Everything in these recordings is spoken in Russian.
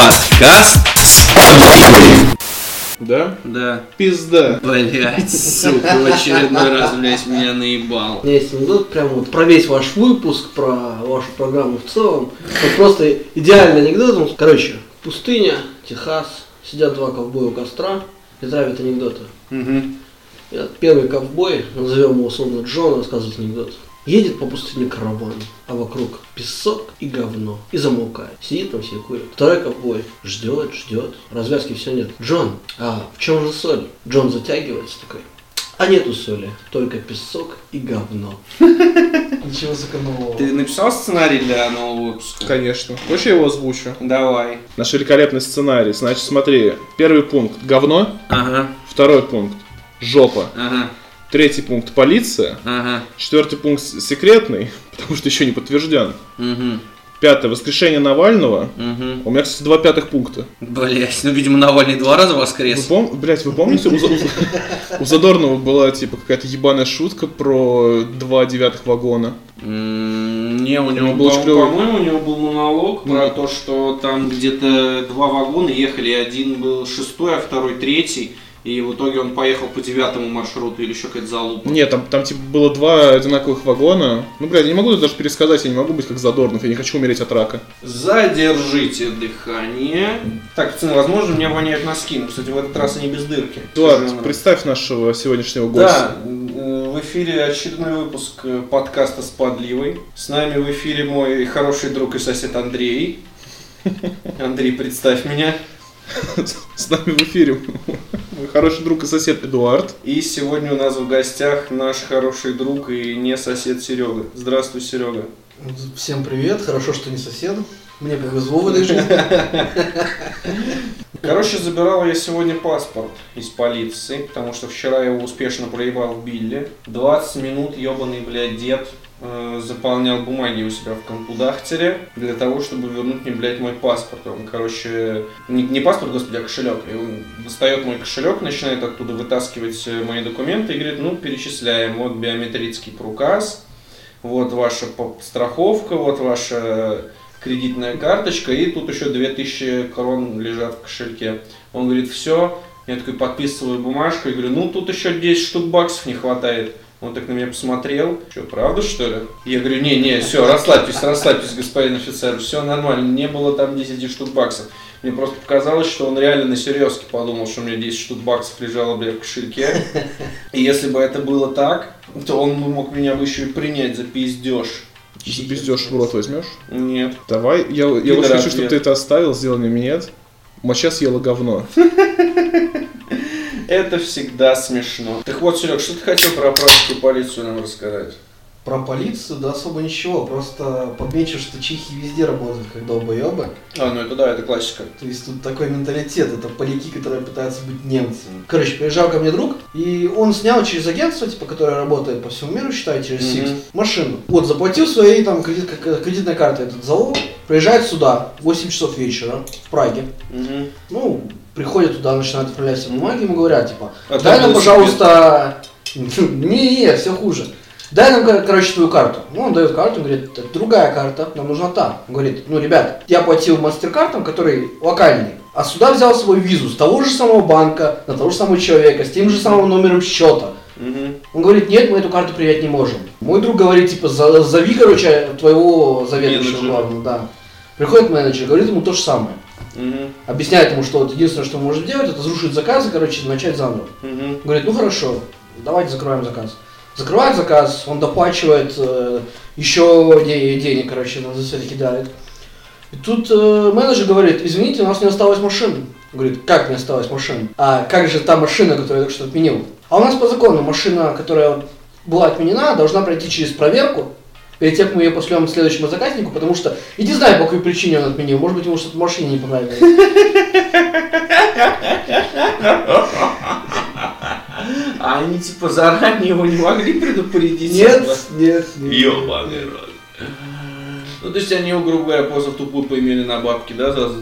Подкаст Спадливый. Да? Да. Пизда. Блять, сука, в очередной раз, блять, меня наебал. У меня есть анекдот прям вот про весь ваш выпуск, про вашу программу в целом. Вот просто идеальный анекдот. Короче, пустыня, Техас, сидят два ковбоя у костра и травят анекдоты. Угу. И вот Первый ковбой, назовем его условно Джон, рассказывает анекдот. Едет по пустыне караван, а вокруг песок и говно. И замолкает. Сидит там все курит. Второй ковбой ждет, ждет. Развязки все нет. Джон, а в чем же соль? Джон затягивается такой. А нету соли, только песок и говно. Ничего законного. Ты написал сценарий для нового выпуска? Конечно. Хочешь я его озвучу? Давай. Наш великолепный сценарий. Значит, смотри. Первый пункт – говно. Ага, Второй пункт – жопа. ага, Третий пункт – полиция. ага. Четвертый пункт – секретный, потому что еще не подтвержден. Угу, Пятое – воскрешение Навального. угу. У меня, кстати, два пятых пункта. Блять, ну, видимо, Навальный два раза Вы, воскрес. пом... Блять, вы помните, у, у За- у Задорнова была, типа, какая-то ебаная шутка про два девятых вагона? М, Не, у него был, по-моему, у него был монолог про то, что там где-то два вагона ехали, один был шестой, а второй третий, и в итоге он поехал по девятому маршруту или еще какая-то залупа. Нет, там, там типа было два одинаковых вагона. Ну, блядь, я не могу даже пересказать, я не могу быть как Задорнов, я не хочу умереть от рака. Задержите дыхание. Так, пацаны, возможно, меня воняют носки, но, кстати, в этот раз они без дырки. Эдуард, Скажи, представь нашего сегодняшнего Да, гостя. э, в эфире очередной выпуск э, подкаста с подливой. С нами в эфире мой хороший друг и сосед Андрей. Андрей, представь меня. С нами в эфире мой хороший друг и сосед Эдуард. И сегодня у нас в гостях наш хороший друг и не сосед Серега. Здравствуй, Серега. Всем привет, хорошо, что не сосед. Мне повезло в этой жизни. Короче, забирал я сегодня паспорт из полиции, потому что вчера его успешно проебал в Билли. 20 минут ебаный, блядь, дед э, заполнял бумаги у себя в компудахтере для того, чтобы вернуть мне, блядь, мой паспорт. Он, короче, не, не паспорт, господи, а кошелек. И он достает мой кошелек, начинает оттуда вытаскивать э, мои документы и говорит, ну, перечисляем. Вот биометрический пруказ, вот ваша страховка, вот ваша кредитная карточка, и тут еще 2000 крон лежат в кошельке. Он говорит, все, я такой подписываю бумажку и говорю, ну тут еще 10 штук баксов не хватает. Он так на меня посмотрел, что, правда что ли? Я говорю, не-не, все, расслабьтесь, расслабьтесь, господин офицер, все нормально, не было там 10 штук баксов. Мне просто показалось, что он реально на серьезке подумал, что у меня 10 штук баксов лежало, бля, в кошельке. И если бы это было так, то он бы мог меня бы еще и принять за пиздеж. Пиздешь в рот возьмешь? Нет. Давай, я, я вот хочу, чтобы ты это оставил, сделай мне минет. Моча съела говно. Это всегда смешно. Так вот, Серег, что ты хотел про практику полицию нам рассказать? Про полицию, да особо ничего, просто подмечу, что чехи везде работают как долбоебы. А, ну это да, это классика. То есть тут такой менталитет, это поляки, которые пытаются быть немцами. Короче, приезжал ко мне друг, и он снял через агентство, типа, которое работает по всему миру, считай, через. Six, машину. Вот, заплатил своей там кредит, как- кредитной картой этот залог, приезжает сюда, 8 часов вечера, в Праге. Угу. Ну, приходят туда, начинают отправлять все бумаги, ему говорят, типа, А дай нам, пожалуйста... Не-не, все хуже. Дай нам, кор- короче, твою карту. Ну, он дает карту, он говорит, «Это другая карта, нам нужна та. Он говорит, ну, ребят, я платил мастер-картом, который локальный, а сюда взял свою визу с того же самого банка, на того же самого человека, с тем же самым номером счета. Угу. Он говорит, нет, мы эту карту принять не можем. Мой друг говорит, типа, «За- зови, короче, твоего заведующего главного, да. Приходит менеджер, говорит ему то же самое. Угу. Объясняет ему, что вот единственное, что может делать, это разрушить заказы, короче, начать заново. Угу. Говорит, ну хорошо, давайте закроем заказ. Закрывает заказ, он доплачивает э, еще де- денег, короче, на все кидает. И тут э, менеджер говорит, извините, у нас не осталось машин. Говорит, как не осталось машин? А как же та машина, которую я только что отменил? А у нас по закону машина, которая была отменена, должна пройти через проверку, перед тем, как мы ее пошлем следующему заказнику, потому что, и не знаю, по какой причине он отменил, может быть, ему что-то в машине не понравилось. А они типа заранее его не могли предупредить? Нет, нет, нет. Ёбаный рот. Ну, то есть они его, грубо говоря, просто в тупую поимели на бабки, да, за,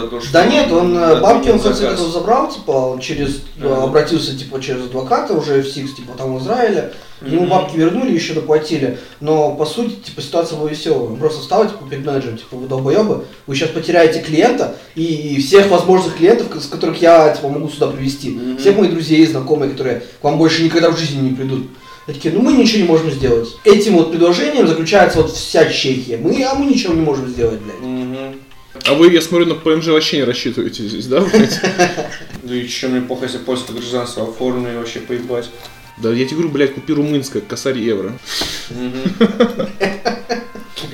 за то, что... Да нет, он э, бабки он в конце заказ. концов забрал, типа, он через, э, Ага. обратился, типа, через адвоката уже в СИКС, типа, там в Израиле. Ему Мгм. бабки вернули, еще доплатили. Но, по сути, типа, ситуация была веселая. Он просто встал, типа, перед менеджером, типа, вы долбоебы, вы сейчас потеряете клиента и всех возможных клиентов, с которых я, типа, могу сюда привести. Мгм. Всех моих друзей, знакомых, которые к вам больше никогда в жизни не придут. Они такие, ну мы ничего не можем сделать. Этим вот предложением заключается вот вся Чехия. Мы, а мы ничего не можем сделать, блядь. Мгм. А вы, я смотрю, на ПМЖ вообще не рассчитываете здесь, да? Да и еще мне плохо, если польское гражданство оформлю и вообще поебать. Да я тебе говорю, блядь, купи румынское, косарь евро.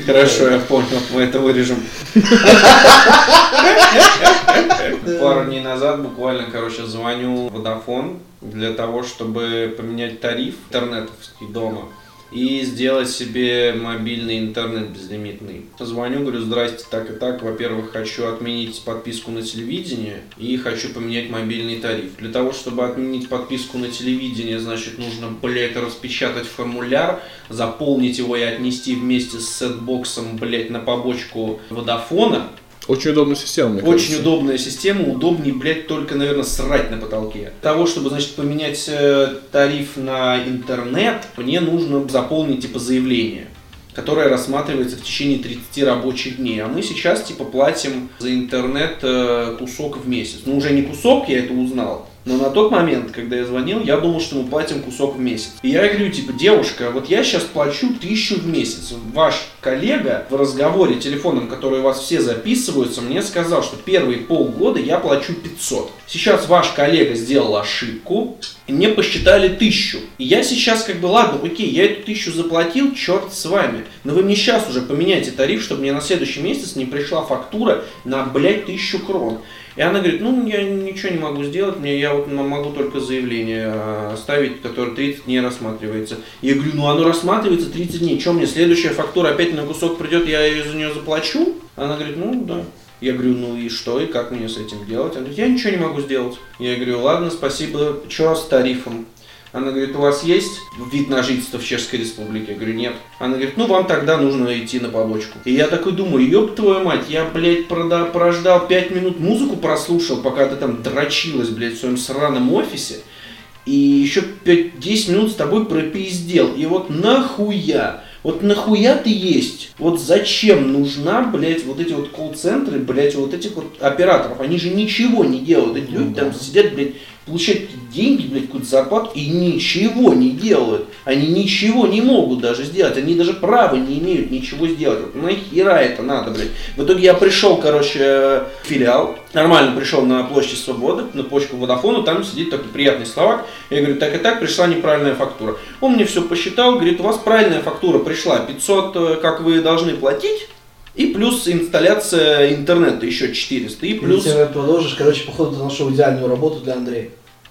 Хорошо, я понял, мы это вырежем. Пару дней назад буквально, короче, звоню в Vodafone для того, чтобы поменять тариф интернетовский дома и сделать себе мобильный интернет безлимитный. Звоню, говорю, здрасте, так и так. Во-первых, хочу отменить подписку на телевидение и хочу поменять мобильный тариф. Для того, чтобы отменить подписку на телевидение, значит, нужно, блядь, распечатать формуляр, заполнить его и отнести вместе с сетбоксом, блядь, на побочку Водофона. Очень удобная система, мне Очень кажется. удобная система, удобнее, блядь, только, наверное, срать на потолке. Для того, чтобы, значит, поменять э, тариф на интернет, мне нужно заполнить, типа, заявление которое рассматривается в течение 30 рабочих дней. А мы сейчас, типа, платим за интернет э, кусок в месяц. Ну, уже не кусок, я это узнал. Но на тот момент, когда я звонил, я думал, что мы платим кусок в месяц. И я говорю, типа, девушка, вот я сейчас плачу тысячу в месяц. Ваш коллега в разговоре телефоном, который у вас все записываются, мне сказал, что первые полгода я плачу 500. Сейчас ваш коллега сделал ошибку, и мне посчитали тысячу. И я сейчас как бы, ладно, окей, я эту тысячу заплатил, черт с вами. Но вы мне сейчас уже поменяйте тариф, чтобы мне на следующий месяц не пришла фактура на, блядь, тысячу крон. И она говорит, ну, я ничего не могу сделать, мне я вот могу только заявление э, оставить, которое 30 дней рассматривается. Я говорю, ну, оно рассматривается 30 дней, что мне, следующая фактура опять на кусок придет, я ее за нее заплачу? Она говорит, ну, да. Я говорю, ну и что, и как мне с этим делать? Она говорит, я ничего не могу сделать. Я говорю, ладно, спасибо, что с тарифом? Она говорит, у вас есть вид на жительство в Чешской Республике? Я говорю, нет. Она говорит, ну вам тогда нужно идти на побочку. И я такой думаю, ёб твою мать, я, блядь, прода- прождал 5 минут, музыку прослушал, пока ты там дрочилась, блядь, в своем сраном офисе. И еще 5-10 минут с тобой пропиздел. И вот нахуя? Вот нахуя ты есть? Вот зачем нужна, блядь, вот эти вот колл-центры, блядь, вот этих вот операторов? Они же ничего не делают. Эти люди там сидят, блядь, получают деньги, блядь, какую-то зарплату и ничего не делают. Они ничего не могут даже сделать. Они даже права не имеют ничего сделать. Вот нахера это надо, блядь? В итоге я пришел, короче, в филиал, нормально пришел на площадь Свободы, на почку Водофону, там сидит такой приятный словак. Я говорю, так и так, пришла неправильная фактура. Он мне все посчитал, говорит, у вас правильная фактура пришла, 500, э, как вы должны платить, и плюс инсталляция интернета еще 400, и плюс... Ты продолжишь, короче, походу ты нашел идеальную работу для Андрея.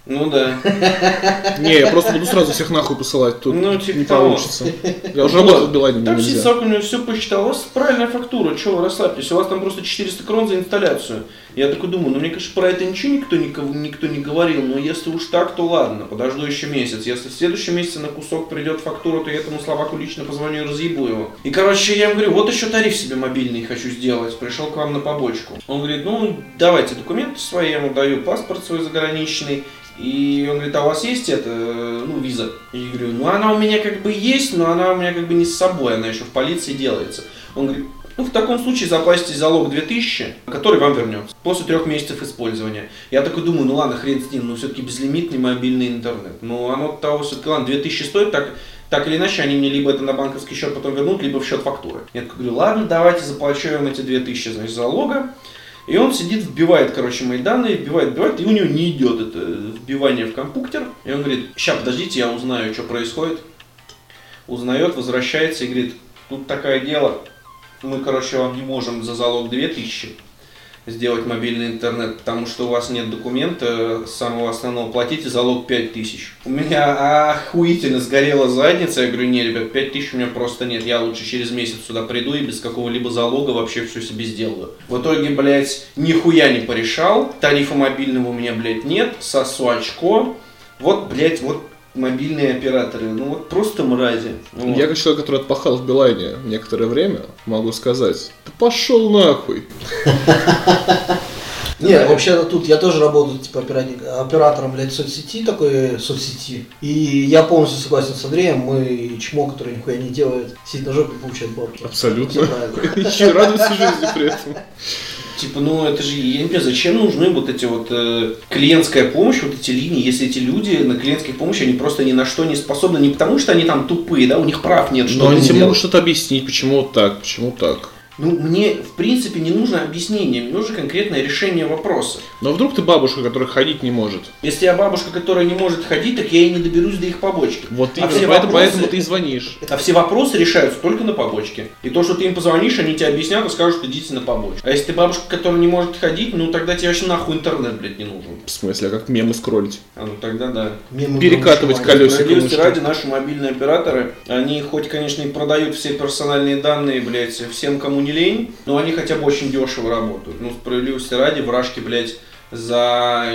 Ну да. Не, я просто буду сразу всех нахуй посылать, тут Ну, типа не того. получится. Я уже работал в Билайне, Там нельзя. Савка, у него все посчитал, у вас правильная фактура, что вы расслабьтесь, у вас там просто 400 крон за инсталляцию. Я такой думаю, ну мне, конечно, про это ничего никто, никого, никто не говорил, но если уж так, то ладно, подожду еще месяц. Если в следующем месяце на кусок придет фактура, то я этому словаку лично позвоню и разъебу его. И, короче, я ему говорю, вот еще тариф себе мобильный хочу сделать, пришел к вам на побочку. Он говорит, ну, давайте документы свои, я ему даю паспорт свой заграничный, и он говорит, а у вас есть это, ну, виза? И я говорю, ну, она у меня как бы есть, но она у меня как бы не с собой, она еще в полиции делается. Он говорит, ну, в таком случае заплатите залог 2000, который вам вернется после трех месяцев использования. Я такой думаю, ну ладно, хрен с ним, но все-таки безлимитный мобильный интернет. Ну, оно того все-таки, ладно, 2000 стоит, так, так или иначе, они мне либо это на банковский счет потом вернут, либо в счет фактуры. Я такой говорю, ладно, давайте заплачу вам эти 2000, значит, залога. И он сидит, вбивает, короче, мои данные, вбивает, вбивает, и у него не идет это вбивание в компьютер. И он говорит, сейчас, подождите, я узнаю, что происходит. Узнает, возвращается и говорит, тут такое дело, мы, короче, вам не можем за залог 2000 сделать мобильный интернет, потому что у вас нет документа самого основного, платите залог 5000. У меня охуительно сгорела задница, я говорю, не, ребят, 5000 у меня просто нет, я лучше через месяц сюда приду и без какого-либо залога вообще все себе сделаю. В итоге, блядь, нихуя не порешал, тарифа мобильного у меня, блядь, нет, сосу очко, вот, блядь, вот мобильные операторы, ну вот просто мрази. Вот. Я как человек, который отпахал в Билайне некоторое время, могу сказать, да пошел нахуй. Не, вообще тут я тоже работаю типа оператор- оператором, блядь, соцсети такой, соцсети. И я полностью согласен с Андреем, мы чмо, который нихуя не делает, сидит на жопе и получает бабки. Абсолютно. Еще радуется жизни при этом. Типа, ну это же, я не понимаю, зачем нужны вот эти вот э, клиентская помощь, вот эти линии, если эти люди на клиентской помощи, они просто ни на что не способны, не потому что они там тупые, да, у них прав нет, что Но они тебе могут что-то объяснить, почему вот так, почему так. Ну, мне, в принципе, не нужно объяснение, мне нужно конкретное решение вопроса. Но вдруг ты бабушка, которая ходить не может. Если я бабушка, которая не может ходить, так я и не доберусь до их побочки. Вот А именно, все поэтому, вопросы- поэтому ты и звонишь. А все вопросы решаются только на побочке. И то, что ты им позвонишь, они тебе объяснят и скажут, идите на побочку. А если ты бабушка, которая не может ходить, ну тогда тебе вообще нахуй интернет, блядь, не нужен. В смысле, а как мемы скроллить? А ну тогда да. Мемы Перекатывать колесико. Справедливости ради, наши мобильные операторы, они хоть, конечно, и продают все персональные данные, блядь, всем, кому не лень, но они хотя бы очень дешево работают. Ну, справедливости ради, в Рашке, блядь, за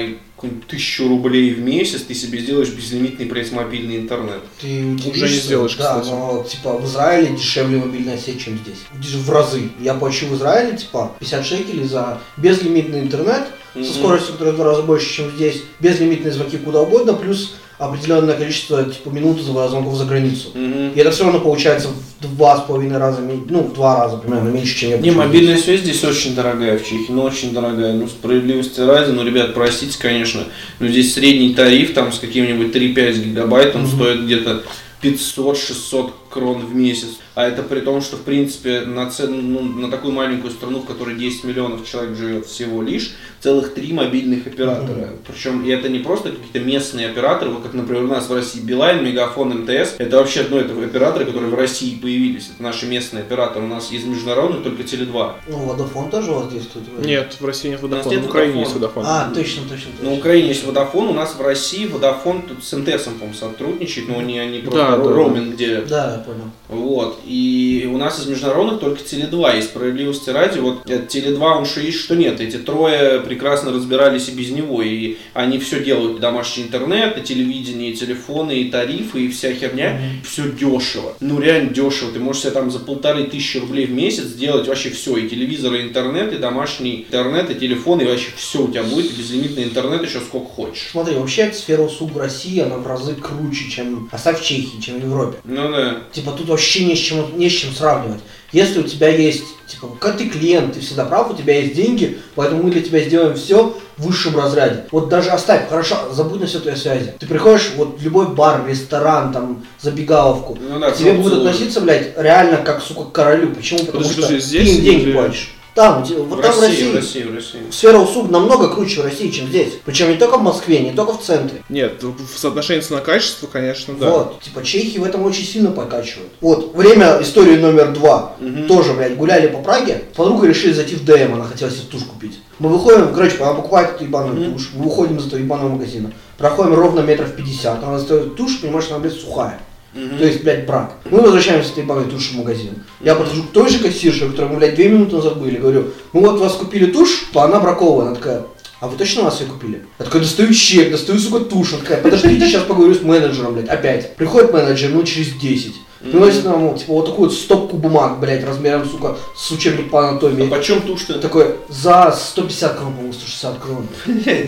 тысячу рублей в месяц ты себе сделаешь безлимитный, блядь, мобильный интернет. Ты Уже удивишься, не сделаешь, Да, кстати. но типа в Израиле дешевле мобильная сеть, чем здесь. В разы. Я плачу в Израиле типа 50 шекелей за безлимитный интернет Мгм. со скоростью, в два раза больше, чем здесь, безлимитные звонки куда угодно, плюс определенное количество типа минут за- звонков за границу. Мгм. И это все равно получается в два с половиной раза, ну, в два раза примерно меньше, чем я Не, мобильная связь здесь очень дорогая в Чехии, ну очень дорогая. Ну, справедливости ради, ну, ребят, простите, конечно, но здесь средний тариф там с каким-нибудь 3-5 гигабайт, он Мгм. стоит где-то 500-600 крон в месяц. А это при том, что, в принципе, на, цену, ну, на такую маленькую страну, в которой 10 миллионов человек живет всего лишь, целых три мобильных оператора. Причем и это не просто какие-то местные операторы, вот как, например, у нас в России Билайн, Мегафон, МТС. Это вообще ну, это операторы, которые в России появились. Это наши местные операторы. У нас из международных только Теле2. Ну, Водофон тоже у вас действует? вроде? Нет, в России нет нас водофона. нет В Украине есть водофон. А, точно, точно, точно. На Украине есть Водофон, у нас в России Водофон тут с МТСом, по-моему, сотрудничает, но они, они просто Да, ро- да. роуминг делят. Да, понял. Вот. И у нас из международных только Теле2. И справедливости ради, вот э, Теле2, он что есть, что нет. Эти трое прекрасно разбирались и без него. И они все делают. Домашний интернет, и телевидение, и телефоны, и тарифы, и вся херня. Все дешево. Ну, реально дешево. Ты можешь себе там за полторы тысячи рублей в месяц сделать вообще все. И телевизор, и интернет, и домашний интернет, и телефон, и вообще все у тебя будет. И безлимитный интернет еще сколько хочешь. Смотри, вообще сфера услуг России, она в разы круче, чем, оставь в Чехии, чем в Европе. Ну да. Типа тут вообще не с чем, не с чем сравнивать. Если у тебя есть, типа, как ты клиент, ты всегда прав, у тебя есть деньги, поэтому мы для тебя сделаем все в высшем разряде. Вот даже оставь, хорошо, забудь на все твои связи. Ты приходишь вот в любой бар, ресторан, там, забегаловку, Ну да, к тебе будут обслуге. относиться, блядь, реально как, сука, к королю. Почему? Потому Подожди, что ты здесь им деньги платишь. Там, вот В там в России, России. в России, в России. Сфера услуг намного круче в России, чем здесь. Причем не только в Москве, не только в центре. Нет, в соотношении цена-качество, конечно, да. Вот, типа чехи в этом очень сильно покачивают. Вот, время истории номер два. Мгм. Тоже, блядь, гуляли по Праге, с подругой решили зайти в ДМ, она хотела себе тушь купить. Мы выходим, короче, она покупает эту ебаную Мгм. тушь, мы выходим из этого ебаного магазина. Проходим ровно метров 50, она стоит тушь, понимаешь, она, блядь, сухая. Мгм. То есть, блядь, брак. Мы возвращаемся с этой ебаной тушью в магазин. Я подхожу к той же кассирше, которую мы, блядь, две минуты назад были, говорю, мы вот у вас купили тушь, то она браковая. Она такая, а вы точно у нас ее купили? Я такой, достаю чек, достаю, сука, тушь. Она такая, подождите, сейчас поговорю с менеджером, блядь, опять. Приходит менеджер, ну, через 10. Приносит нам, типа, вот такую вот стопку бумаг, блядь, размером, сука, с учебник по А анатомии. почем тушь-то? Такой, за 150 крон, по-моему, 160 крон.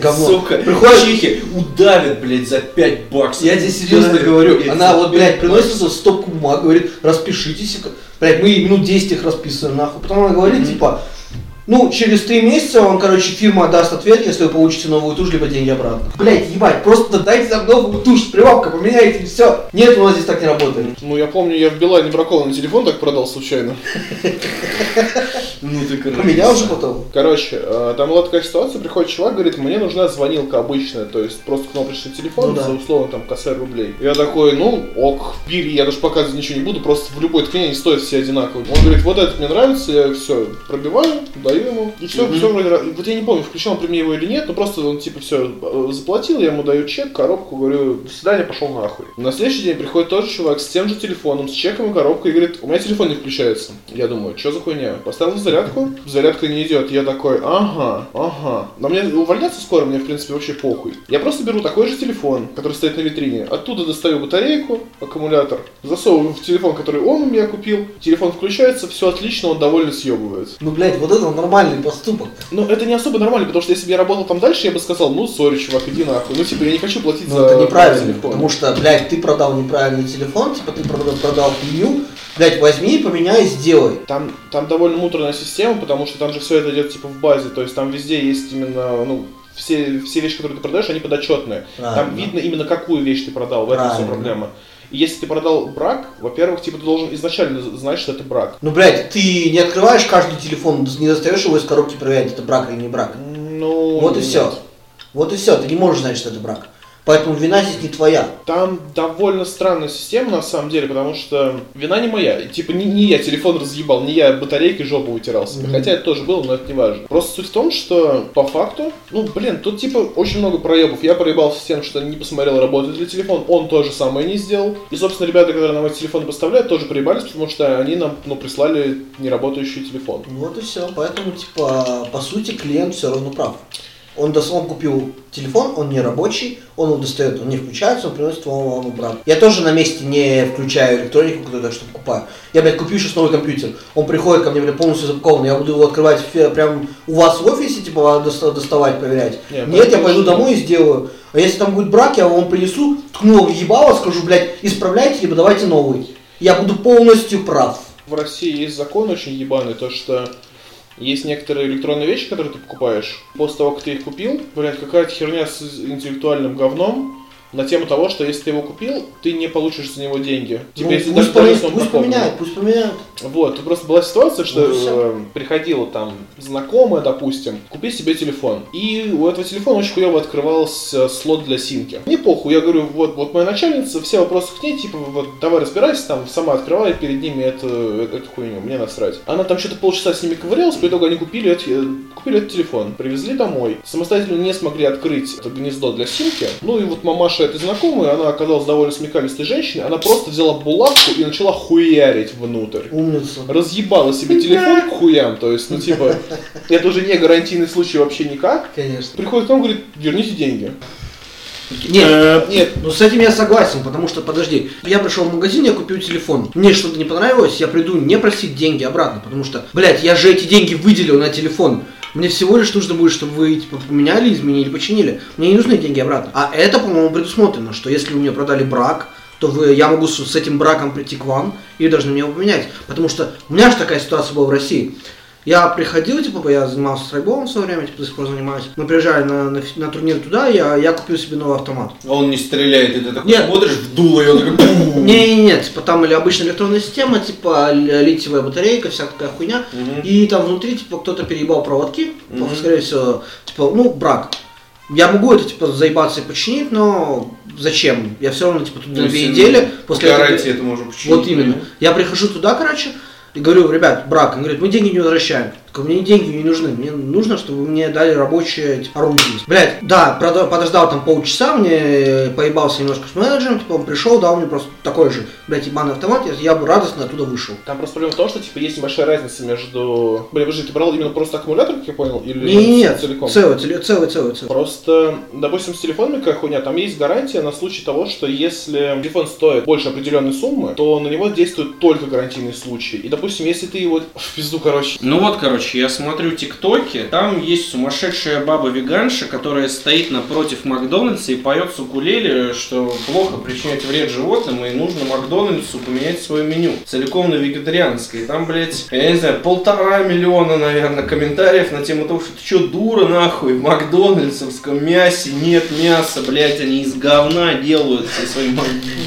Говно. Сука, Приходит- чехи удавят, блядь, за 5 баксов. Я тебе серьезно Удавят, говорю. блядь, Она за вот, блядь, приносит эту стопку бумаг, говорит, распишитесь. Блядь, мы минут 10 их расписываем, нахуй. Потом она говорит, Мгм. типа, ну, через три месяца вам, короче, фирма даст ответ, если вы получите новую тушь, либо деньги обратно. Блядь, ебать, просто дайте нам новую тушь, прилавка поменяйте, и все. Нет, у нас здесь так не работает. Ну, я помню, я в Билайне бракованный телефон так продал случайно. Ну ты, короче. Поменял уже потом. Короче, э, там была такая ситуация, приходит чувак, говорит, мне нужна звонилка обычная, то есть просто кнопочный телефон Ну да. за условно там косарь рублей. Я такой, ну ок, бери, я даже показывать ничего не буду, просто в любой ткани они стоят все одинаковые. Он говорит, вот этот мне нравится, я все пробиваю, даю ему, и все, Мгм. все вроде Вот я не помню, включал он при мне его или нет, но просто он типа все заплатил, я ему даю чек, коробку, говорю, до свидания, пошел нахуй. На следующий день приходит тот же чувак с тем же телефоном, с чеком и коробкой и говорит, у меня телефон не включается. Я думаю, что за хуйня? Поставил зарядку, зарядка не идет. Я такой, ага, ага. Но мне увольняться скоро, мне в принципе вообще похуй. Я просто беру такой же телефон, который стоит на витрине, оттуда достаю батарейку, аккумулятор, засовываю в телефон, который он у меня купил, телефон включается, все отлично, он довольно съебывается. Ну, блядь, вот это нормальный поступок. Ну, это не особо нормально, потому что если бы я работал там дальше, я бы сказал, ну, сори, чувак, иди нахуй. Ну, типа, я не хочу платить Ну, за это неправильно, телефон. потому что, блядь, ты продал неправильный телефон, типа, ты продал, хуйню, блядь, возьми, поменяй сделай. Там, там довольно муторная система, потому что там же все это идет типа в базе, то есть там везде есть именно, ну, все, все вещи, которые ты продаешь, они подотчетные. Там Правильно. видно именно какую вещь ты продал, в этом Правильно. проблема. Если ты продал брак, во-первых, типа ты должен изначально знать, что это брак. Ну, блядь, ты не открываешь каждый телефон, не достаешь его из коробки проверять, это брак или не брак. Ну, Вот и нет. все. Вот и все, ты не можешь знать, что это брак. Поэтому вина здесь не твоя. Там довольно странная система на самом деле, потому что вина не моя. Типа не, не я телефон разъебал, не я батарейкой жопу вытирал себе. Мгм. Хотя это тоже было, но это не важно. Просто суть в том, что по факту, ну блин, тут типа очень много проебов. Я проебался с тем, что не посмотрел, работает ли телефон, он то же самое не сделал. И, собственно, ребята, которые нам эти телефоны поставляют, тоже проебались, потому что они нам ну, прислали неработающий телефон. Вот и все. Поэтому, типа, по сути, клиент все равно прав. Он, дос- он купил телефон, он не рабочий, он его достает, он не включается, он приносит вам, вам обратно. Я тоже на месте не включаю электронику, которую так что покупаю. Я, блядь, купил сейчас новый компьютер. Он приходит ко мне, блядь, полностью запакованный. Я буду его открывать прям у вас в офисе, типа, доста- доставать, проверять. Не, Нет, я пойду домой и сделаю. А если там будет брак, я вам принесу, ткну в ебало, скажу, блядь, исправляйте, либо давайте новый. Я буду полностью прав. В России есть закон очень ебаный, то что есть некоторые электронные вещи, которые ты покупаешь. После того, как ты их купил, блядь, какая-то херня с интеллектуальным говном на тему того, что если ты его купил, ты не получишь за него деньги. Типа, Ну, если пусть, даже- даже пусть поменяют, пусть поменяют. Вот, тут просто была ситуация, что Ну, э, приходила там знакомая, допустим, купи себе телефон. И у этого телефона очень хуево открывался слот для симки. Мне похуй, я говорю, вот, вот моя начальница, все вопросы к ней, типа, вот давай разбирайся, там, сама открывай перед ними эту, эту хуйню, мне насрать. Она там что-то полчаса с ними ковырялась, по итогу они купили, эти, э, купили этот телефон, привезли домой. Самостоятельно не смогли открыть это гнездо для симки. Ну и вот мамаша этой знакомой, она оказалась довольно смекалистой женщиной, она просто взяла булавку и начала хуярить внутрь Умница. разъебала себе телефон к хуям, то есть, ну, типа, это уже не гарантийный случай вообще никак. Конечно. Приходит к нам, говорит, верните деньги. Нет, Э, Нет, ну с этим я согласен, потому что, подожди, я пришел в магазин, я купил телефон, мне что-то не понравилось, я приду не просить деньги обратно, потому что, блядь, я же эти деньги выделил на телефон. Мне всего лишь нужно будет, чтобы вы типа, поменяли, изменили, починили. Мне не нужны деньги обратно. А это, по-моему, предусмотрено, что если вы мне продали брак, то вы, я могу с, с этим браком прийти к вам и вы должны его поменять. Потому что у меня же такая ситуация была в России. Я приходил, типа, я занимался страйкболом в свое время, типа, до сих пор занимаюсь. Мы приезжали на, на, на турнир туда, я, я купил себе новый автомат. А он не стреляет, и ты такой Нет. смотришь в дуло, и он такой... Не, не, нет, типа там или обычная электронная система, типа ли- литиевая батарейка, вся такая хуйня. Мгм. И там внутри, типа, кто-то переебал проводки, Мгм. скорее всего, типа, ну, брак. Я могу это, типа, заебаться и починить, но зачем? Я все равно, типа, тут Ну, две недели, после этого- гарантии это можно починить. Вот именно. Я прихожу туда, короче, и говорю, ребят, брак. Он говорит, мы деньги не возвращаем. Так, мне деньги не нужны. Мне нужно, чтобы вы мне дали рабочее типа, орудие. Блять, да, подождал там полчаса, мне э, поебался немножко с менеджером, типа он пришел, дал мне просто такой же, блядь, ебаный автомат, я, я бы радостно оттуда вышел. там просто проблема в том, что, типа, есть небольшая разница между... Блин, подожди, ты брал именно просто аккумулятор, как я понял, или Не, не, нет, целиком? целый, целый, целый, целый, целый. Просто, допустим, с телефонами какая хуйня, там есть гарантия на случай того, что если телефон стоит больше определенной суммы, то на него действует только гарантийный случай. И, допустим, если ты его... В пизду, короче. Ну вот, короче, я смотрю ТикТоки, там есть сумасшедшая баба-веганша, которая стоит напротив Макдональдса и поет с укулеле, что плохо причинять вред животным, и нужно Макдональдсу поменять свое меню. Целиком на вегетарианское. И там, блядь, я не знаю, полтора миллиона, наверное, комментариев на тему того, что ты что, дура нахуй, в Макдональдсовском мясе нет мяса, блядь, они из говна делают все свои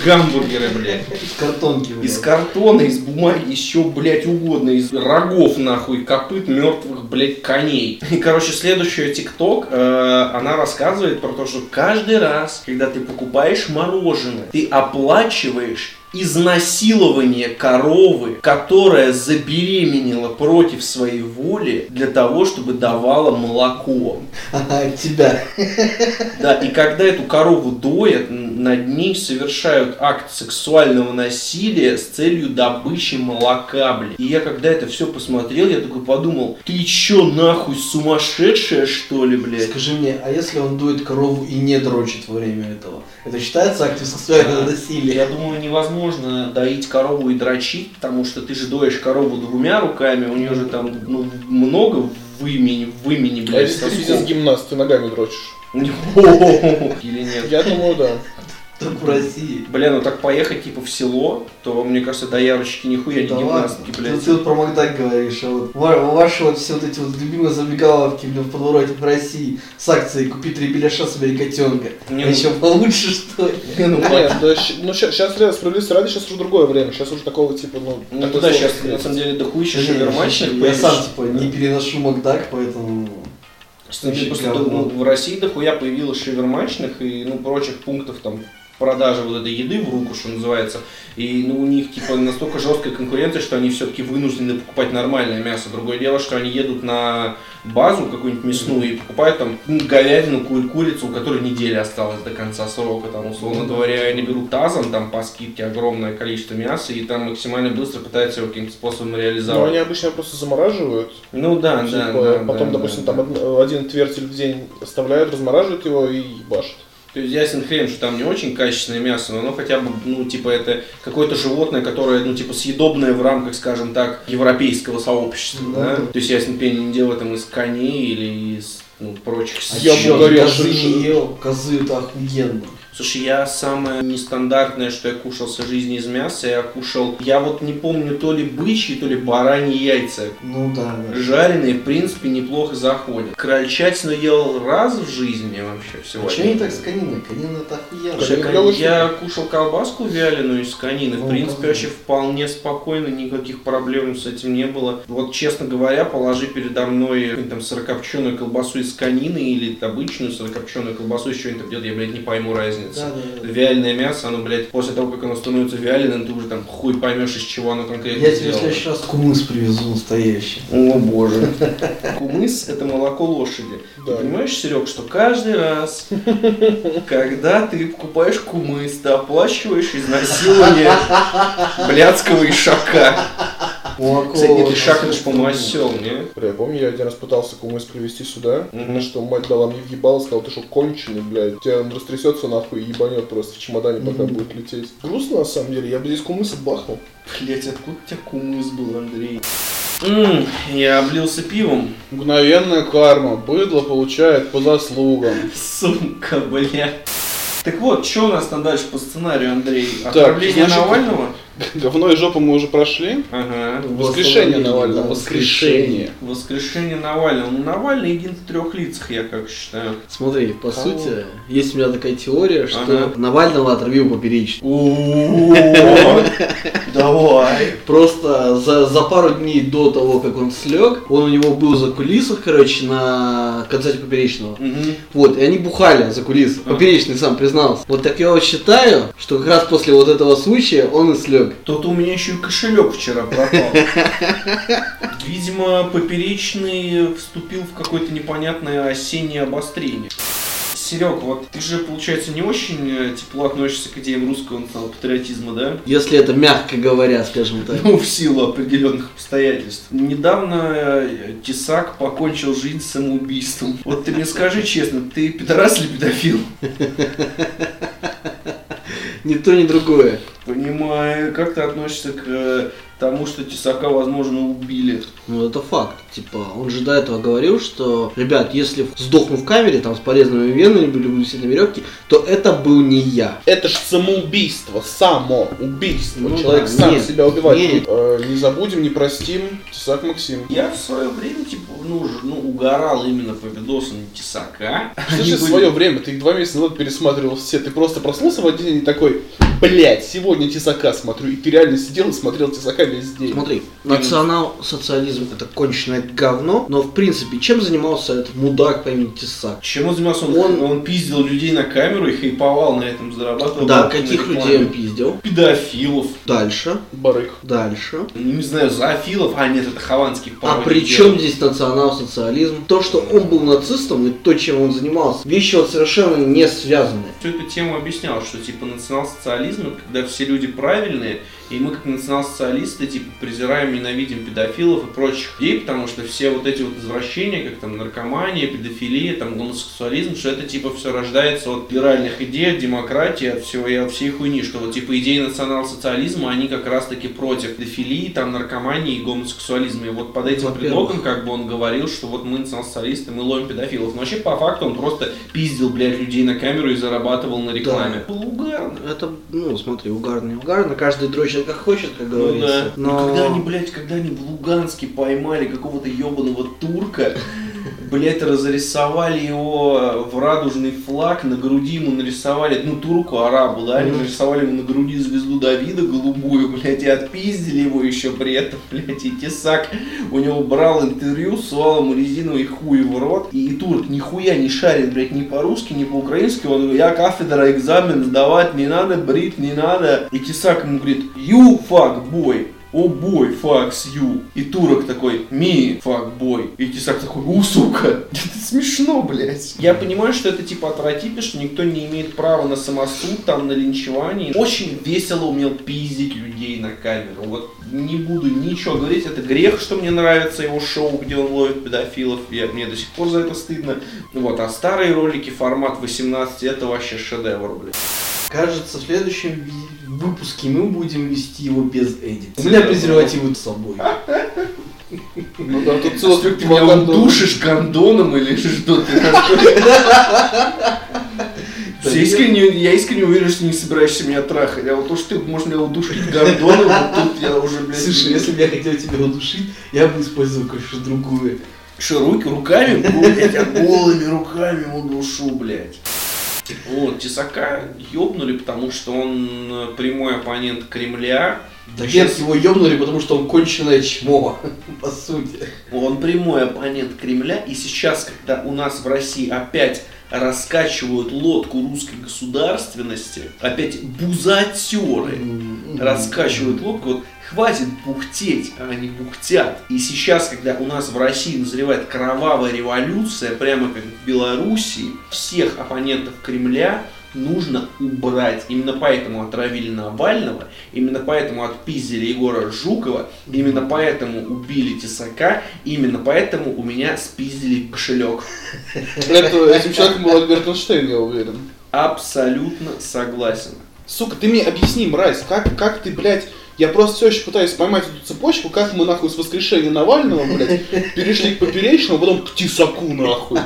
гамбургеры, блядь. Из картонки. Из картона, из бумаги, еще, блядь, угодно, из рогов, нахуй, копыт мертвых, блядь, коней. И, короче, следующая ТикТок, э, она рассказывает про то, что каждый раз, когда ты покупаешь мороженое, ты оплачиваешь изнасилование коровы, которая забеременела против своей воли для того, чтобы давала молоко. Ага, тебя. Да, и когда эту корову доят, над ней совершают акт сексуального насилия с целью добычи молока, блядь. И я когда это все посмотрел, я такой подумал, ты чё нахуй сумасшедшая что ли, блядь? Скажи мне, а если он дует корову и не дрочит во время этого? Это считается актом сексуального насилия? Я думаю, невозможно доить корову и дрочить, потому что ты же доешь корову двумя руками, у нее же там ну, много в имени, в имени, А блядь, если ты соском. фитнес-гимнаст, ты ногами дрочишь? Или нет? Я думаю, да. Только в России. Бля, ну так поехать типа в село, то мне кажется, доярочки нихуя не гимнастки, блядь. Ты, ты вот про Макдак говоришь, а вот ва- ваши вот все вот эти вот любимые забегаловки блин, в подвороте в России с акцией «Купи три беляша, собери котенка». Не, А ну- еще получше, что ли? Не, ну, Нет, да, ну сейчас, справедливости ради, сейчас уже другое время. Сейчас уже такого типа, ну... Ну да, сейчас на самом деле дохуища Не, шавермачных Я сам типа не переношу Макдак, поэтому... Что, ну, в России дохуя появилось шавермачных и ну, прочих пунктов там продажи вот этой еды в руку, что называется. И ну, у них типа настолько жесткая конкуренция, что они все-таки вынуждены покупать нормальное мясо. Другое дело, что они едут на базу какую-нибудь мясную и покупают там ну, говядину, ку- курицу, у которой неделя осталась до конца срока. Там, условно говоря, они берут тазом, там по скидке огромное количество мяса, и там максимально быстро пытаются его каким-то способом Ну, реализовать. они обычно просто замораживают. Ну да, типа, да, да. потом, да, допустим, да, там да. од- один твертель в день оставляют, размораживают его и ебашат. То есть ясен хрен, что там не очень качественное мясо, но оно хотя бы, ну, типа, это какое-то животное, которое, ну, типа, съедобное в рамках, скажем так, европейского сообщества, Да. да? То есть ясен пень не делает там из коней или из, ну, прочих А Я бы чё, говорил, козы не ел? Козы это охуенно. Слушай, я самое нестандартное, что я кушал в своей жизни из мяса, я кушал, я вот не помню, то ли бычьи, то ли бараньи яйца. Ну да, да. Жареные, в принципе, неплохо заходят. Крольчатину ел раз в жизни вообще всего. А что не так с кониной? Конина это охуенно. Слушай, кон- очень- я кушал колбаску вяленую из конины. В Ну, принципе, как вообще вполне спокойно, никаких проблем с этим не было. Вот, честно говоря, положи передо мной какую-нибудь там сырокопченую колбасу из конины или обычную сырокопченую колбасу из чего-нибудь делать, я, блядь, не пойму разницы. Да, да, да. Вяленое мясо, оно, блядь, после того, как оно становится вяленым, ты уже там хуй поймешь, из чего оно конкретно Я тебе в следующий раз кумыс привезу настоящий. О боже. Кумыс это молоко лошади. Да. Ты понимаешь, Серег, что каждый раз, когда ты покупаешь кумыс, ты оплачиваешь изнасилование блядского ишака. Это ж, насколько по-моему, осел, не? Бля, я помню, я один раз пытался кумыс привезти сюда, на что мать дала мне въебало, сказала, ты что, конченый, блядь, тебя он растрясется нахуй и ебанет просто в чемодане, пока будет лететь. Грустно, на самом деле, я бы здесь кумыса бахнул. Блять, откуда у тебя кумыс был, Андрей? М, я облился пивом. Мгновенная карма, быдло получает по заслугам. Сука, бля. Так вот, что у нас там дальше по сценарию, Андрей? Так, Отравление Навального? Говно и жопу мы уже прошли. Ага. Воскрешение Навального, да, воскрешение. Воскрешение Навального. Ну, Навальный един в трех лицах, я как считаю. Смотри, по Кого? сути, есть у меня такая теория, что Ага. Навального отравил поперечный. Давай. Просто за, за пару дней до того, как он слег, он у него был за кулисах, короче, на концерте поперечного. Вот, и они бухали за кулис. Ага. Поперечный сам признался. Вот так я вот считаю, что как раз после вот этого случая он и слег. Тут у меня еще и кошелек вчера пропал. Видимо, поперечный вступил в какое-то непонятное осеннее обострение. Серег, вот ты же, получается, не очень э, тепло относишься к идеям русского патриотизма, да? Если это мягко говоря, скажем так. Ну, в силу определенных обстоятельств. Недавно э, Тесак покончил жизнь самоубийством. Вот ты мне скажи честно, ты пидорас или педофил? Ни то, ни другое. Понимаю, как ты относишься к э, тому, что Тесака, возможно, убили? Ну, это факт. Типа, он же до этого говорил, что, ребят, если сдохну в камере, там, с полезными венами, буду висеть на веревке, то это был не я. Это ж самоубийство, самоубийство. Ну Человек да, сам нет, себя убивает. нет. Э, не забудем, не простим. Тесак Максим. Я в свое время, типа, ну, ж- ну угорал именно по видосам Тесака. Что же были- свое время? Ты их два месяца назад пересматривал все. Ты просто проснулся в один день и такой, блять, сегодня Тесака смотрю. И ты реально сидел и смотрел Тесака весь день. Смотри, национал-социализм это конченое говно, но в принципе, чем занимался этот мудак по имени Тесак? Чем он занимался? Он, он... Он- пиздил людей на камеру и хайповал на этом, зарабатывал Да, каких людей он пиздил? Педофилов. Дальше, Барык. дальше. Ну, Не знаю, зоофилов. А, нет, это хованских А при делал. чем здесь национал-социализм? То, что он был нацистом и то, чем он занимался, вещи вот совершенно не связаны. Всю эту тему объяснял, что типа национал-социализм это когда все люди правильные И мы, как национал-социалисты, типа, презираем, ненавидим педофилов и прочих людей, потому что все вот эти вот извращения, как там наркомания, педофилия, там гомосексуализм, что это, типа, все рождается от либеральных идей, от демократии, от всего и от всей хуйни, что вот, типа, идеи национал-социализма, они как раз-таки против педофилии, там, наркомании и гомосексуализма. И вот под этим предлогом, как бы он говорил, что вот мы национал-социалисты, мы ловим педофилов. Но вообще, по факту, он просто пиздил, блядь, людей на камеру и зарабатывал на рекламе. Угарно. Это, ну, смотри, угарно, не угарно, каждый дрочит как хочет, как Ну говорится. да. Но... Когда они, блядь, когда они в Луганске поймали какого-то ебаного турка, блядь, разрисовали его в радужный флаг, на груди ему нарисовали, ну, турку, арабу, да, они нарисовали ему на груди звезду Давида голубую, блядь, и отпиздили его еще при этом, блядь, и Тесак у него брал интервью, сувал ему резиновый хуй в рот, и, турк нихуя не шарит, блядь, ни по-русски, ни по-украински, он говорит, я кафедра экзамен сдавать не надо, брить не надо, и Тесак ему говорит, you fuck boy, о бой, факс ю. И турок такой, ми, фак бой. И Тесак такой, у, сука. Это смешно, блядь. Я понимаю, что это типа отвратительно, что никто не имеет права на самосуд, там, на линчевание. Очень весело умел пиздить людей на камеру. Вот не буду ничего говорить, это грех, что мне нравится его шоу, где он ловит педофилов. Я, мне до сих пор за это стыдно. Вот, а старые ролики, формат 18, это вообще шедевр, блядь. Кажется, в следующем ви- выпуске мы будем вести его без эдита. У меня презервативы с собой. Ну да, тут целых Ты гондона. удушишь гондоном или что ты? Я искренне, я искренне уверен, что не собираешься меня трахать. А вот то, что ты можешь меня удушить гондоном, вот тут я уже, блядь... Слушай, если бы я хотел тебя удушить, я бы использовал кое-что другое. Что, руки, руками? Блядь, я голыми руками удушу, блядь. Вот, Тесака ёбнули, потому что он э, прямой оппонент Кремля. Да нет, его ёбнули, потому что он конченое чмо, по сути. Он прямой оппонент Кремля, и сейчас, когда у нас в России опять раскачивают лодку русской государственности, опять бузатеры раскачивают лодку, вот хватит бухтеть, а они бухтят. И сейчас, когда у нас в России назревает кровавая революция, прямо как в Белоруссии, всех оппонентов Кремля нужно убрать. Именно поэтому отравили Навального, именно поэтому отпиздили Егора Жукова, именно поэтому убили Тесака, именно поэтому у меня спиздили кошелек. Это, этим человеком был Альберт Эйнштейн, я уверен. Абсолютно согласен. Сука, ты мне объясни, мразь, как, как ты, блядь, я просто все еще пытаюсь поймать эту цепочку, как мы нахуй с воскрешения Навального, блядь, перешли к поперечному, а потом к тесаку, нахуй.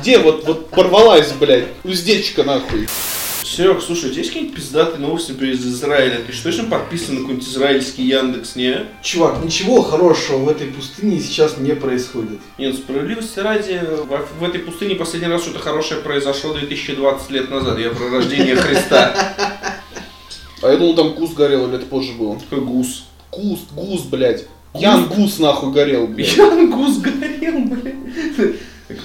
Где вот, вот порвалась, блядь, уздечка, нахуй. Серег, слушай, у тебя есть какие-нибудь пиздатые новости из Израиля? Ты что точно подписан на какой-нибудь израильский Яндекс, не? Чувак, ничего хорошего в этой пустыне сейчас не происходит. Нет, справедливости ради, в, в этой пустыне последний раз что-то хорошее произошло 2020 лет назад. Я про рождение Христа. А я думал, там куст горел, или это позже было. Какой гус. Куст, гус, блядь. Ян Гус, нахуй, горел, блядь. Ян Гус горел, блин.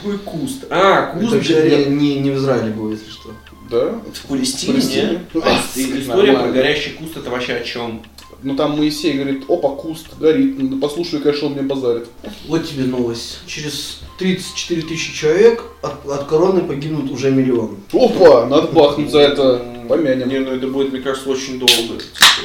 Какой куст? А, Это куст вообще горел. не, не, не в Израиле было, если что. Да? В Палестине, Палестине. не? Ну, А, и История про горящий куст, это вообще о чем? Ну там Моисей говорит, опа, куст горит, ну, послушай, конечно, он мне базарит. Вот тебе новость. Через 34 тысячи человек от, от короны погибнут уже миллион. Опа, надо бахнуть за это. Помянем. Не, ну это будет, мне кажется, очень долго.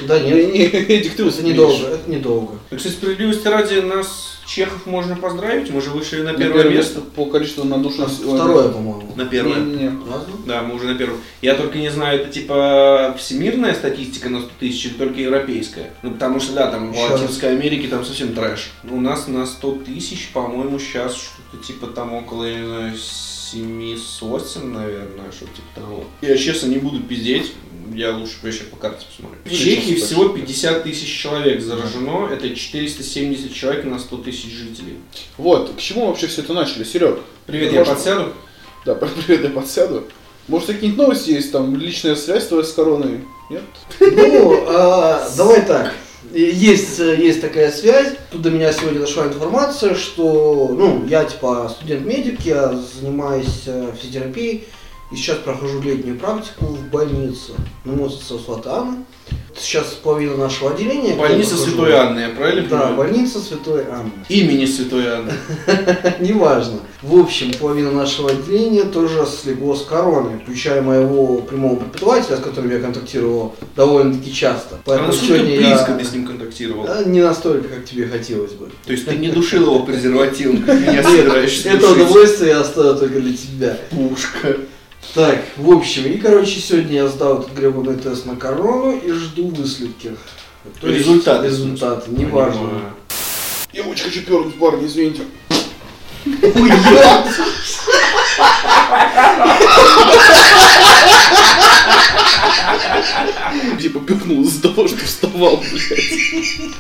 Да нет, Не, не, Эдик, ты это недолго, это недолго. Кстати, справедливости ради, нас, чехов, можно поздравить. Мы же вышли на На первое место. по количеству на душу. Второе, по-моему. На первое. Не-не-не. Разве? Да, мы уже на первом. Я только не знаю, это типа всемирная статистика на 100 тысяч или только европейская? Ну, потому что, да, там в. Латинской Америке там совсем трэш. У нас на 100 тысяч, по-моему, сейчас что-то типа там около, я не знаю, 7 сотен, наверное, что-то типа того. Я, честно, не буду пиздеть. Я лучше вообще по карте посмотрю. В Чехии всего 50 тысяч человек заражено. Это 470 человек на 100 тысяч жителей. Вот, к чему вообще все это начали, Серег? Привет, я подсяду? Да, привет, я подсяду. Может, какие-нибудь новости есть, там, личная связь твоя с короной? Нет? Ну, а, давай так. Есть, э, есть такая связь. Тут до меня сегодня дошла информация, что, ну, я типа студент-медик, я занимаюсь э, физиотерапией, и сейчас прохожу летнюю практику в больнице на Моцарта Сватана. Сейчас половина нашего отделения. Больница Святой Анны, я правильно Да, понимаю? больница Святой Анны. Имени Святой Анны. Неважно. В общем, половина нашего отделения тоже слегло с короной, включая моего прямого преподавателя, с которым я контактировал довольно-таки часто. А Поэтому насколько сегодня близко я... ты с ним контактировал? А, Не настолько, как тебе хотелось бы. То есть ты не душил его презервативом, как меня собираешься Это удовольствие я оставил только для тебя. Пушка. Так, в общем, и короче, сегодня я сдал этот гребаный тест на корону и жду высветки. То есть Результаты. Результаты, неважно. Понимаю. Я очень хочу пернуть, парни, извините. Типа пернул из-за того, что вставал, блядь.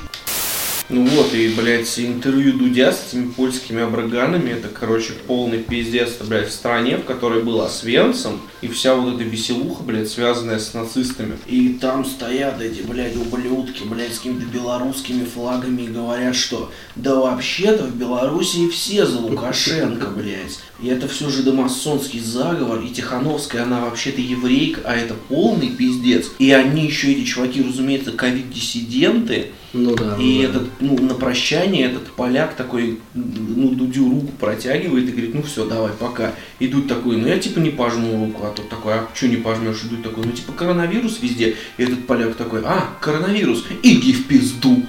Ну вот, и, блядь, интервью Дудя с этими польскими абраганами, это, короче, полный пиздец, блядь, в стране, в которой была с Венцем, и вся вот эта веселуха, блядь, связанная с нацистами. И там стоят эти, блядь, ублюдки, блядь, с какими-то белорусскими флагами и говорят, что да вообще-то в Белоруссии все за Лукашенко, блядь. И это все же домасонский заговор, и Тихановская, она вообще-то еврейка, а это полный пиздец. И они еще, эти чуваки, разумеется, ковид-диссиденты, Ну да. и ну да. этот, ну, на прощание этот поляк такой, ну, Дудю руку протягивает и говорит, ну все, давай, пока. И Дудь такой, ну я типа не пожму руку, а тот такой, а что не пожмешь? И Дудь такой, ну типа коронавирус везде. И этот поляк такой, а, коронавирус, иди в пизду.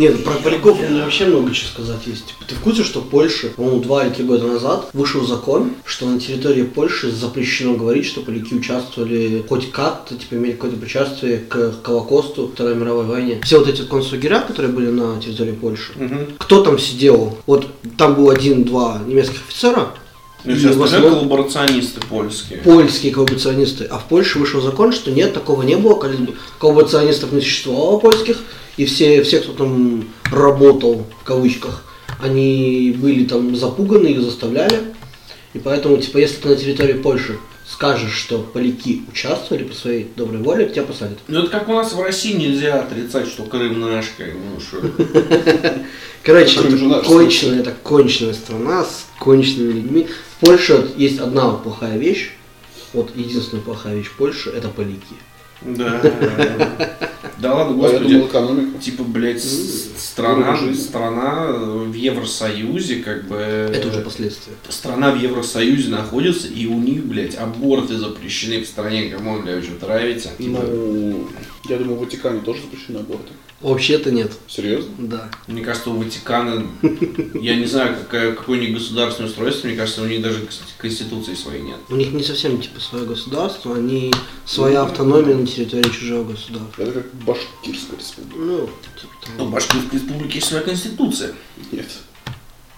Нет, про поляков у меня вообще много чего сказать есть. Типа, ты в курсе, что в Польше, по-моему, два или три года назад вышел закон, что на территории Польши запрещено говорить, что поляки участвовали хоть как-то, типа, имели какое-то причастие к Холокосту, Второй мировой войне. Все вот эти концлагеря, которые были на территории Польши, кто там сидел? Вот там был один-два немецких офицера, Ну, сейчас в основном- коллаборационисты польские. польские коллаборационисты, а в Польше вышел закон, что нет, такого не было, коллаб- коллаборационистов не существовало польских, и все, все, кто там работал, в кавычках, они были там запуганы, их заставляли, и поэтому, типа, если ты на территории Польши скажешь, что поляки участвовали по своей доброй воле, тебя посадят. Ну это как у нас в России нельзя отрицать, что Крым наш, как ну что. Короче, конченая, это конченая страна с конченными людьми. В Польше есть одна вот плохая вещь, вот единственная плохая вещь в Польше, это поляки. Да. Да ладно, А я господи. думал экономика. Типа, блядь, страна, страна в Евросоюзе, как бы... Это уже последствия. Страна в Евросоюзе находится, и у них, блядь, аборты запрещены в стране. Come on, блядь, вы что, травите? Типа, Ну, я думаю, в Ватикане тоже запрещены аборты. Вообще-то нет. Серьезно? Да. Мне кажется, у Ватикана, я не знаю, какая, какое у них государственное устройство, мне кажется, у них даже кон- конституции своей нет. У них не совсем типа свое государство, они своя автономия на территории чужого государства. Это как Башкирская республика. Ну, типа Но того. в Башкирской республике есть своя конституция. Нет.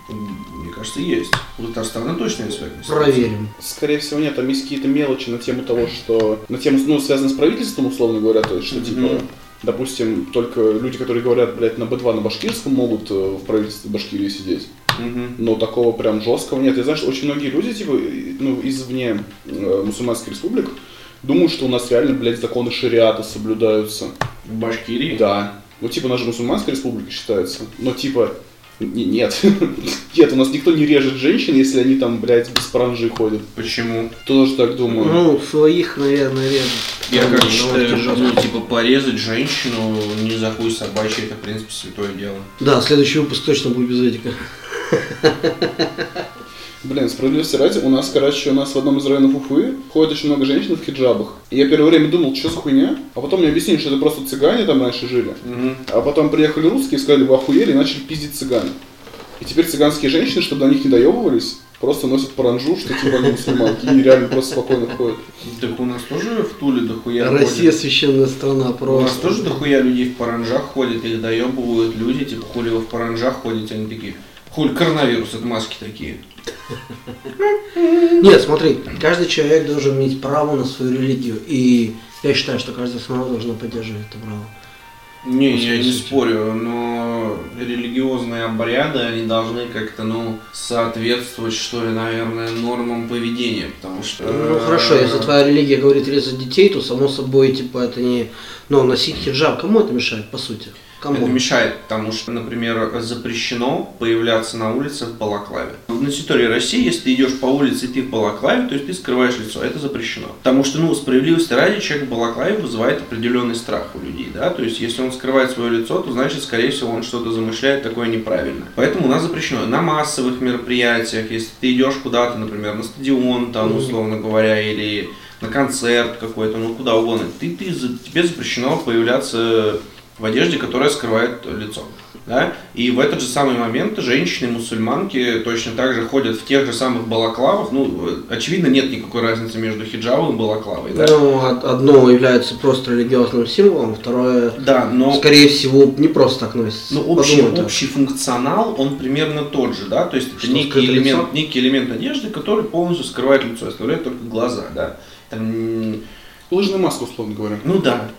Мне кажется, есть. У Татарстана точно есть своя конституция. Проверим. Скорее всего, нет, там есть какие-то мелочи на тему того, что... На тему, ну, связанную с правительством, условно говоря, то есть, что, Мгм. типа, допустим, только люди, которые говорят, блядь, на Б2 на башкирском, могут э, в правительстве Башкирии сидеть. Мгм. Но такого прям жесткого нет. И знаешь, очень многие люди, типа, ну, извне э, мусульманских республик, думают, что у нас реально, блядь, законы шариата соблюдаются. В Башкирии? Да. Ну, типа, у нас же мусульманская республика считается. Но, типа, нет. Нет, у нас никто не режет женщин, если они там, блядь, без паранжи ходят. Почему? Тоже так думаю. Ну, своих, наверное, режут. Я как считаю, ну, типа, порезать женщину не за хуй собачий, это, в принципе, святое дело. Да, следующий выпуск точно будет без этика. Блин, справедливости ради, у нас, короче, у нас в одном из районов Уфы ходит очень много женщин в хиджабах. И я первое время думал, что за хуйня, а потом мне объяснили, что это просто цыгане там раньше жили. Мгм. А потом приехали русские, сказали, вы охуели, и начали пиздить цыган. И теперь цыганские женщины, чтобы до них не доебывались, просто носят паранжу, что типа они мусульманки, и реально просто спокойно ходят. Так у нас тоже в Туле дохуя Россия ходит. священная страна У нас просто. тоже дохуя людей в паранжах ходят, их доебывают люди, типа, хули вы в паранжах ходите, они такие, хули коронавирус, это маски такие. Нет, смотри, каждый человек должен иметь право на свою религию. И я считаю, что каждая страна должна поддерживать это право. Не, Ну, я не спорю, но религиозные обряды, они должны как-то, ну, соответствовать, что ли, наверное, нормам поведения, потому что... Ну хорошо, если твоя религия говорит резать детей, то само собой, типа, это не... Но носить хиджаб, кому это мешает, по сути? Кому? Это мешает, потому что, например, запрещено появляться на улице в балаклаве. На территории России, если ты идешь по улице и ты в балаклаве, то есть ты скрываешь лицо, это запрещено. Потому что, ну, справедливости ради, человек в балаклаве вызывает определенный страх у людей, да, то есть если он скрывает свое лицо, то значит, скорее всего, он что-то замышляет такое неправильное. Поэтому у нас запрещено на массовых мероприятиях, если ты идешь куда-то, например, на стадион, там, условно говоря, или на концерт какой-то, ну куда угодно, ты, ты, тебе запрещено появляться в одежде, которая скрывает лицо. Да? И в этот же самый момент женщины, мусульманки точно так же ходят в тех же самых балаклавах. Ну, очевидно, нет никакой разницы между хиджабом и балаклавой. Да, Ну, од- одно является просто религиозным символом, второе, да но, скорее всего, не просто так носится. но общий, Подумай так. общий функционал, он примерно тот же. Да? То есть это Что, некий элемент, лицо? некий элемент одежды, который полностью скрывает лицо, оставляет только глаза. Да? Там, Лыжная маска, условно говоря. Ну да.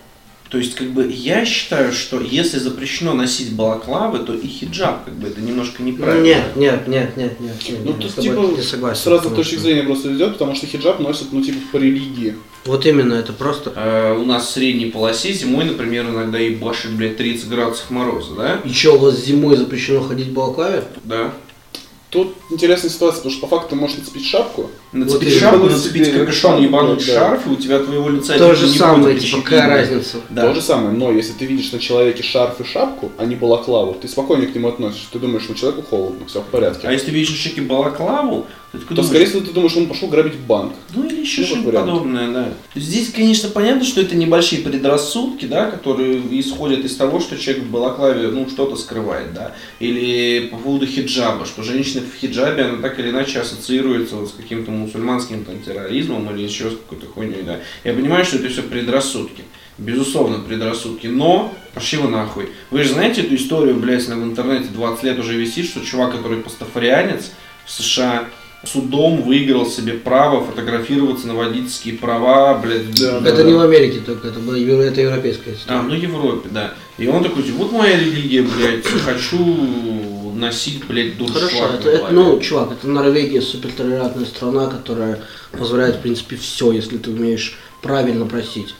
То есть, как бы, я считаю, что если запрещено носить балаклавы, то и хиджаб, как бы, это немножко неправильно. Нет, нет, нет, нет, нет, нет, Ну нет, тут с тобой типа не согласен. с разных потому точек что- зрения просто идет, потому что хиджаб носят, ну типа по религии. Вот именно, это просто... Э, у нас в средней полосе зимой, например, иногда и башит, блядь, 30 градусов мороза, да? И что, у вас зимой запрещено ходить в балаклаве? Да. Тут интересная ситуация, потому что по факту ты можешь нацепить шапку, Нацепить Вот шапку, нацепить Себе капюшон, ебануть да. шарф, и у тебя твоего лица То не же будет самое, впечатлительно. типа, какая разница? Да. То же самое, но если ты видишь на человеке шарф и шапку, а не балаклаву, ты спокойнее к нему относишься. Ты думаешь, ну человеку холодно, все в порядке. А если ты видишь на щеке балаклаву, то ты такой то, думаешь, скорее всего, ты думаешь, он пошел грабить банк. Ну или еще Ну, что-то подобное, да. Здесь, конечно, понятно, что это небольшие предрассудки, да, которые исходят из того, что человек в балаклаве, ну, что-то скрывает, да. Или по поводу хиджаба, что женщина в хиджабе, она так или иначе ассоциируется вот с каким-то мусульманским там, терроризмом или еще с какой-то хуйней, да. Я понимаю, что это все предрассудки. Безусловно, предрассудки. Но, пошли вы нахуй. Вы же знаете эту историю, блядь, она в интернете 20 лет уже висит, что чувак, который пастафарианец в США, судом выиграл себе право фотографироваться на водительские права, блядь. Да, Это не в Америке только, это, было- это европейская а, история. ну Европе, да. И он такой, вот моя религия, блядь, хочу носить, блядь, дуршлаг Хорошо, это, это, голове». ну, чувак, это Норвегия супертолерантная страна, которая позволяет, в принципе, все, если ты умеешь правильно просить.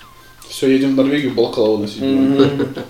Все, едем в Норвегию, балаклаву носить.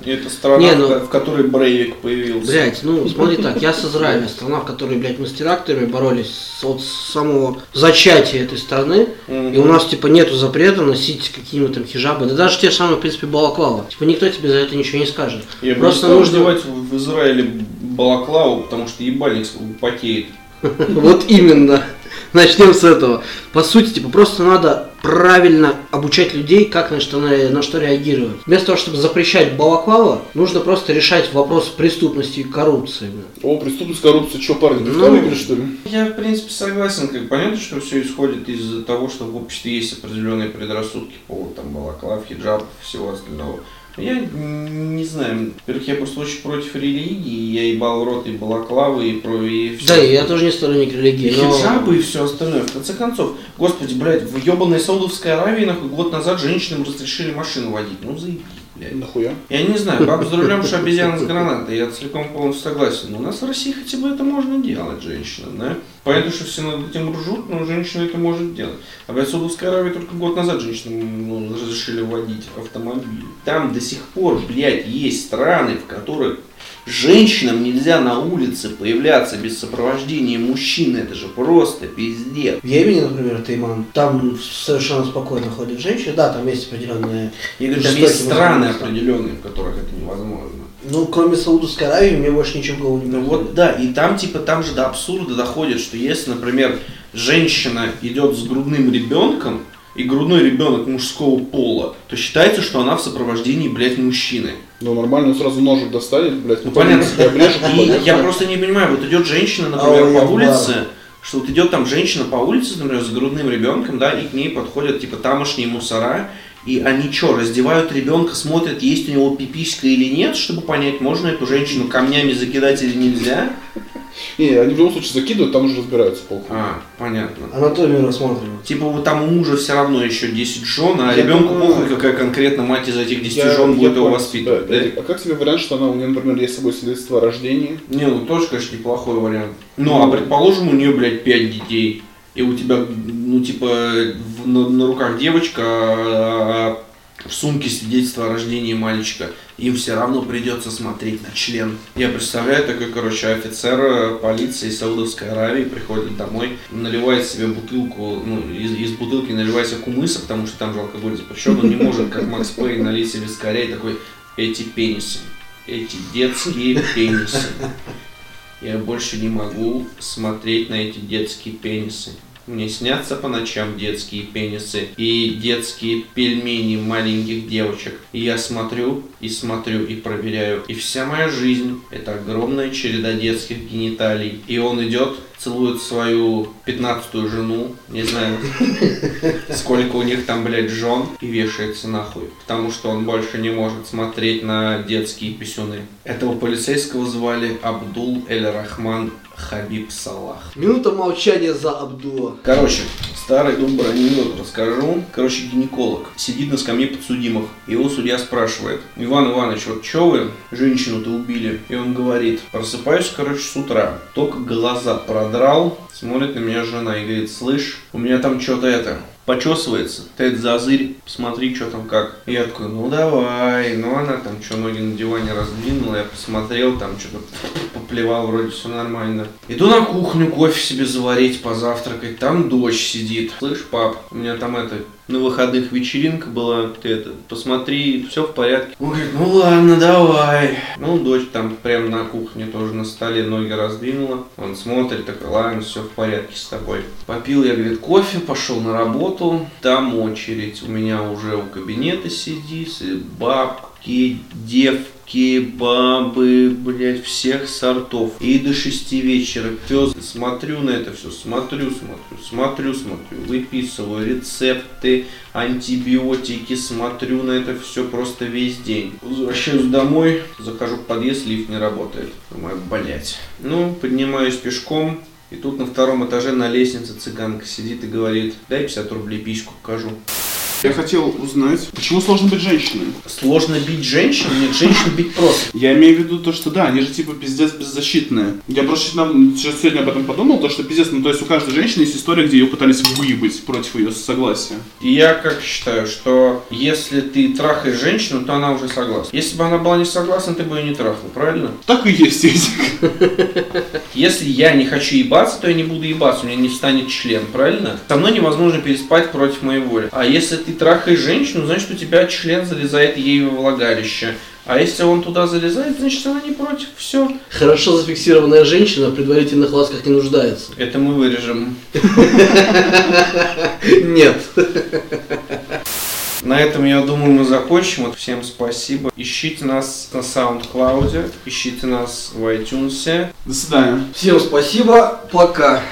И Это страна, ну- в которой Брейвик появился. Блять, ну смотри так, я с Израиля, страна, в которой, блядь, мы с теракторами боролись от самого зачатия этой страны, и у нас, типа, нету запрета носить какие-нибудь там хижабы, да даже те же самые, в принципе, балаклава. Типа, никто тебе за это ничего не скажет. Я Просто нужно- в Израиле балаклаву, потому что ебальник потеет. Вот именно. Начнем с этого. По сути, типа, просто надо правильно обучать людей, как на что, на, на что реагировать. Вместо того, чтобы запрещать балаклава, нужно просто решать вопрос преступности и коррупции. О, преступность, коррупция, что, парни, ты Ну. что ли? Я, в принципе, согласен. Как, понятно, что все исходит из того, что в обществе есть определенные предрассудки по поводу там, балаклав, хиджаб, всего остального. Я не знаю. Во-первых, я просто очень против религии. Я ебал рот и балаклавы, и про и все. Да, и я тоже не сторонник И религии, но... хиджабы и все остальное. В конце концов, господи, блядь, в ебаной Саудовской Аравии, нахуй, год назад женщинам разрешили машину водить. Ну, заебись, блядь. Нахуя? Я не знаю, баба за рулем, что обезьяна с гранатой, я целиком полностью согласен. Но у нас в России хотя бы это можно делать, женщина, да? Понятно, что все над этим ржут, но женщина это может делать. А в Саудовской Аравии только год назад женщинам ну, разрешили водить автомобиль. Там до сих пор, блядь, есть страны, в которых женщинам нельзя на улице появляться без сопровождения мужчины. Это же просто пиздец. В Йемене, например, Тайман, там совершенно спокойно ходят женщины, да, там есть определенные... Я говорю, там есть страны определенные, в которых это невозможно. Ну, кроме Саудовской Аравии, мне больше ничего в голову не Ну вот да, и там типа там же до абсурда доходит, что если, например, женщина идет с грудным ребенком, и грудной ребенок мужского пола, то считается, что она в сопровождении, блядь, мужчины. Ну, нормально, сразу ножик достанет, блядь. Ну понятно. Я обрежу, И я просто не понимаю, вот идет женщина, А например, у по улице, что вот идет там женщина по улице, например, с грудным ребенком, да, и к ней подходят типа тамошние мусора, и они что, раздевают ребенка, смотрят, есть у него пиписька или нет, чтобы понять, можно эту женщину камнями закидать или нельзя. Не, они в любом случае закидывают, там уже разбираются похуй. А, понятно. Анатомию рассматривают. Типа вот там у мужа все равно еще 10 жен, а Я ребенку понимаю. похуй, какая конкретно мать из этих 10 Я- жен я будет его воспитывать. Да, да? А как тебе вариант, что она, у нее, например, есть с собой свидетельство о рождении? Не, ну тоже, конечно, неплохой вариант. Ну, а предположим, у нее, блядь, 5 детей, и у тебя, ну, типа, в- на, на руках девочка, а, в сумке свидетельство о рождении мальчика. Им все равно придется смотреть на член. Я представляю, такой, короче, офицер э, полиции Саудовской Аравии приходит домой, наливает себе бутылку, ну, из, из бутылки наливает себе кумыса, потому что там же алкоголь запрещен, он не может, как Макс Пейн, налить себе скорее такой, эти пенисы, эти детские пенисы. Я больше не могу смотреть на эти детские пенисы. Мне снятся по ночам детские пенисы и детские пельмени маленьких девочек. И я смотрю, и смотрю, и проверяю. И вся моя жизнь – это огромная череда детских гениталий. И он идет, целует свою пятнадцатую жену, не знаю, сколько у них там, блядь, жен, и вешается нахуй. Потому что он больше не может смотреть на детские писюны. Этого полицейского звали Абдул Эль-Рахман Хабиб Салах. Минута молчания за Абдула. Короче, старый добрый анекдот расскажу. Короче, гинеколог сидит на скамье подсудимых. Его судья спрашивает, Иван Иванович, вот что вы женщину-то убили? И он говорит, просыпаюсь, короче, с утра, только глаза продрал, смотрит на меня жена и говорит, слышь, у меня там что-то это, почесывается, ты это зазырь, посмотри, что там как. И я такой, ну давай, ну она там что, ноги на диване раздвинула, я посмотрел, там что-то поплевал, вроде все нормально. Иду на кухню кофе себе заварить, позавтракать, там дочь сидит. Слышь, пап, у меня там это, на выходных вечеринка была, ты это, посмотри, все в порядке. Он говорит, ну ладно, давай. Ну, дочь там прямо на кухне тоже на столе ноги раздвинула. Он смотрит, такой, ладно, все в порядке с тобой. Попил я, говорит, кофе, пошел на работу. Там очередь у меня уже у кабинета сидит, бабки, девки, бабы, блядь, всех сортов. И до шести вечера пес. Смотрю на это все, смотрю, смотрю, смотрю, смотрю, выписываю рецепты, антибиотики, смотрю на это все просто весь день. Возвращаюсь домой, захожу в подъезд, лифт не работает. Думаю, блять. Ну, поднимаюсь пешком, и тут на втором этаже на лестнице цыганка сидит и говорит, дай 50 рублей письку покажу. Я хотел узнать, почему сложно быть женщиной? Сложно бить женщин? Нет, женщин бить просто. Я имею в виду то, что да, они же типа пиздец беззащитные. Я просто нам- сейчас сегодня об этом подумал, то, что пиздец, ну то есть у каждой женщины есть история, где ее пытались выебать против ее согласия. И я как считаю, что если ты трахаешь женщину, то она уже согласна. Если бы она была не согласна, ты бы ее не трахнул, правильно? Так и есть. Если я не хочу ебаться, то я не буду ебаться, у меня не встанет член, правильно? Со мной невозможно переспать против моей воли. А если ты трахаешь женщину, значит у тебя член залезает ей во влагалище. А если он туда залезает, значит она не против. Все. Хорошо зафиксированная женщина в предварительных ласках не нуждается. Это мы вырежем. Нет. На этом, я думаю, мы закончим. Вот Всем спасибо. Ищите нас на SoundCloud, ищите нас в iTunes. До свидания. Всем спасибо. Пока.